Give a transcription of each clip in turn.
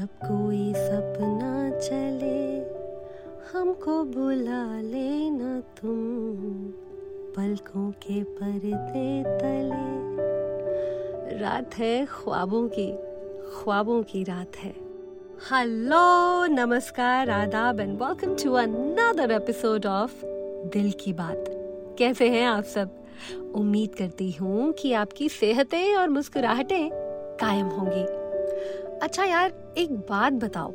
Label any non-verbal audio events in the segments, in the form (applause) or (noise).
जब कोई सपना चले, हमको बुला लेना तुम। पलकों के पर्दे तले। रात है, ख्वाबों की ख्वाबों की रात है। हेलो नमस्कार, आदाब and welcome to another episode of दिल की बात। कैसे हैं आप सब? उम्मीद करती हूँ कि आपकी सेहतें और मुस्कुराहटें कायम होंगी। अच्छा यार, एक बात बताओ।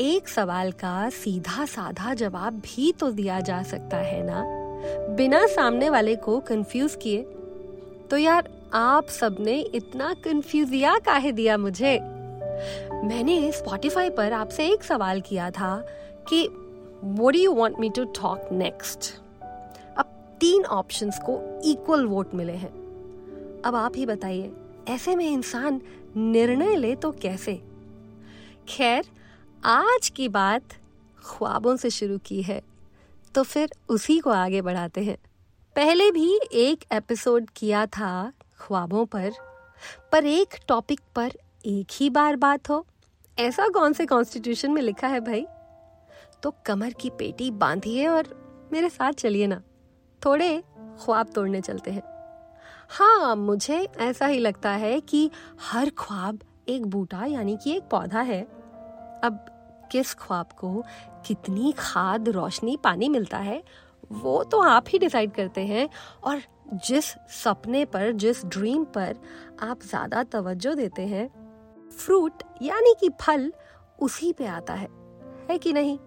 एक सवाल का सीधा साधा जवाब भी तो दिया जा सकता है ना? बिना सामने वाले को कंफ्यूज किए। तो यार, आप सबने इतना कंफ्यूजिया काहे दिया मुझे? मैंने स्पॉटिफाई पर आपसे एक सवाल किया था कि, what do you want me to talk next? अब तीन ऑप्शंस को इक्वल वोट मिले हैं। अब आप ही बताइए ऐसे में इंसान निर्णय ले तो कैसे? खैर, आज की बात ख्वाबों से शुरू की है तो फिर उसी को आगे बढ़ाते हैं। पहले भी एक एपिसोड किया था ख्वाबों पर पर एक टॉपिक पर एक ही बार बात हो। ऐसा कौन से कॉन्स्टिट्यूशन में लिखा है भाई? तो कमर की पेटी बांधिए और मेरे साथ चलिए ना, थोड़े ख्वाब तोड़ने चलते हैं। हाँ मुझे ऐसा ही लगता है कि हर ख्वाब एक बूटा यानी कि एक पौधा है। अब किस ख्वाब को कितनी खाद, रोशनी, पानी मिलता है, वो तो आप ही डिसाइड करते हैं। और जिस सपने पर, जिस ड्रीम पर आप ज़्यादा तवज्जो देते हैं फ्रूट यानी कि फल उसी पे आता है। है कि नहीं?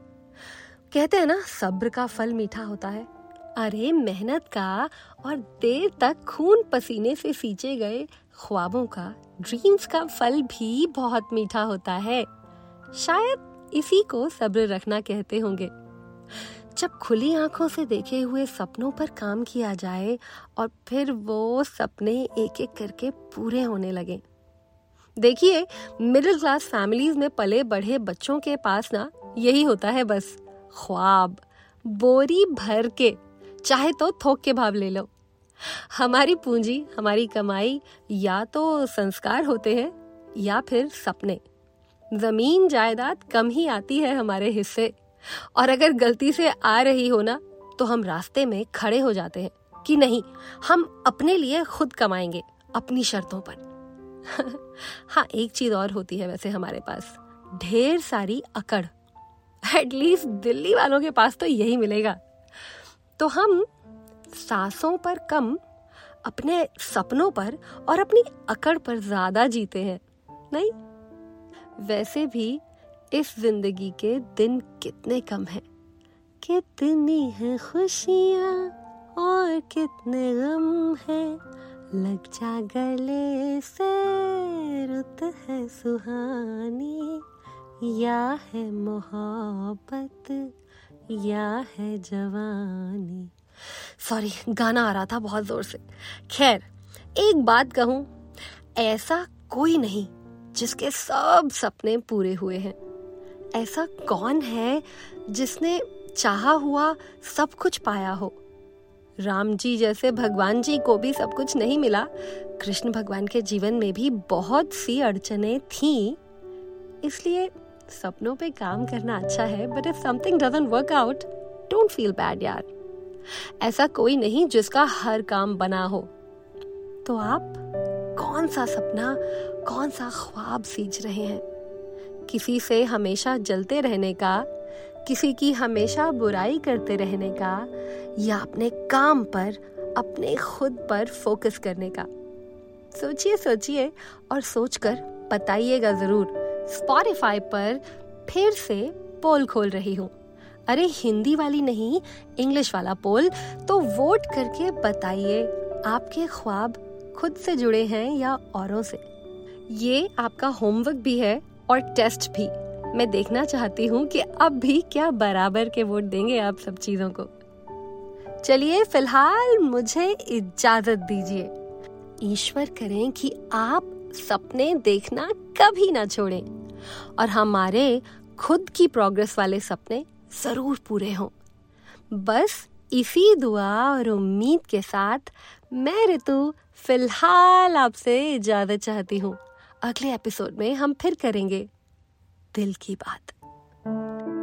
कहते हैं ना, सब्र का फल मीठा होता है। अरे मेहनत का और देर तक खून पसीने से सींचे गए ख्वाबों का ड्रीम्स का फल भी बहुत मीठा होता है। शायद इसी को सब्र रखना कहते होंगे। जब खुली आँखों से देखे हुए सपनों पर काम किया जाए और फिर वो सपने एक एक करके पूरे होने लगे। देखिए मिडिल क्लास फैमिलीज़ में पले बढ़े बच्चों के पास ना यही होता है बस, ख्वाब, बोरी भर के। चाहे तो थोक के भाव ले लो। हमारी पूंजी, हमारी कमाई या तो संस्कार होते हैं या फिर सपने। ज़मीन, जायदाद कम ही आती है हमारे हिस्से। और अगर गलती से आ रही हो ना तो हम रास्ते में खड़े हो जाते हैं कि नहीं, हम अपने लिए खुद कमाएँगे, अपनी शर्तों पर। (laughs) हाँ एक चीज़ और होती है वैसे हमारे पास। ढेर सारी अकड़। एटलीस्ट दिल्ली वालों के पास तो यही मिलेगा। तो हम सांसों पर कम, अपने सपनों पर और अपनी अकड़ पर ज़्यादा जीते हैं, नहीं? वैसे भी इस ज़िंदगी के दिन कितने कम हैं। कितनी है खुशियाँ और कितने गम है। लग जा गले से रुत है सुहानी, या है मोहब्बत। या है जवानी। सॉरी गाना आ रहा था बहुत ज़ोर से। खैर, एक बात कहूँ, ऐसा कोई नहीं जिसके सब सपने पूरे हुए हैं। ऐसा कौन है जिसने चाहा हुआ सब कुछ पाया हो? राम जी जैसे भगवान जी को भी सब कुछ नहीं मिला। कृष्ण भगवान के जीवन में भी बहुत सी अड़चने थीं। इसलिए सपनों पे काम करना अच्छा है but if something doesn't work out don't feel bad यार। ऐसा कोई नहीं जिसका हर काम बना हो। तो आप कौन सा सपना, कौन सा ख्वाब सींच रहे हैं? किसी से हमेशा जलते रहने का, किसी की हमेशा बुराई करते रहने का, या अपने काम पर, अपने खुद पर फोकस करने का? सोचिए सोचिए और सोचकर बताइएगा ज़रूर। स्पॉटिफाई पर फिर से पोल खोल रही हूँ। अरे, हिंदी वाली नहीं इंग्लिश वाला पोल तो वोट करके बताइए, आपके ख्वाब खुद से जुड़े हैं या औरों से? ये आपका होमवर्क भी है और टेस्ट भी। मैं देखना चाहती हूँ कि अब भी क्या बराबर के वोट देंगे आप सब चीज़ों को। चलिए, फ़िलहाल मुझे इजाज़त दीजिए। ईश्वर करें कि आप सपने देखना कभी ना छोड़ें। और हमारे खुद की प्रोग्रेस वाले सपने ज़रूर पूरे हों। बस इसी दुआ और उम्मीद के साथ मैं ऋतु फ़िलहाल आपसे इजाज़त चाहती हूँ। अगले एपिसोड में हम फिर करेंगे दिल की बात।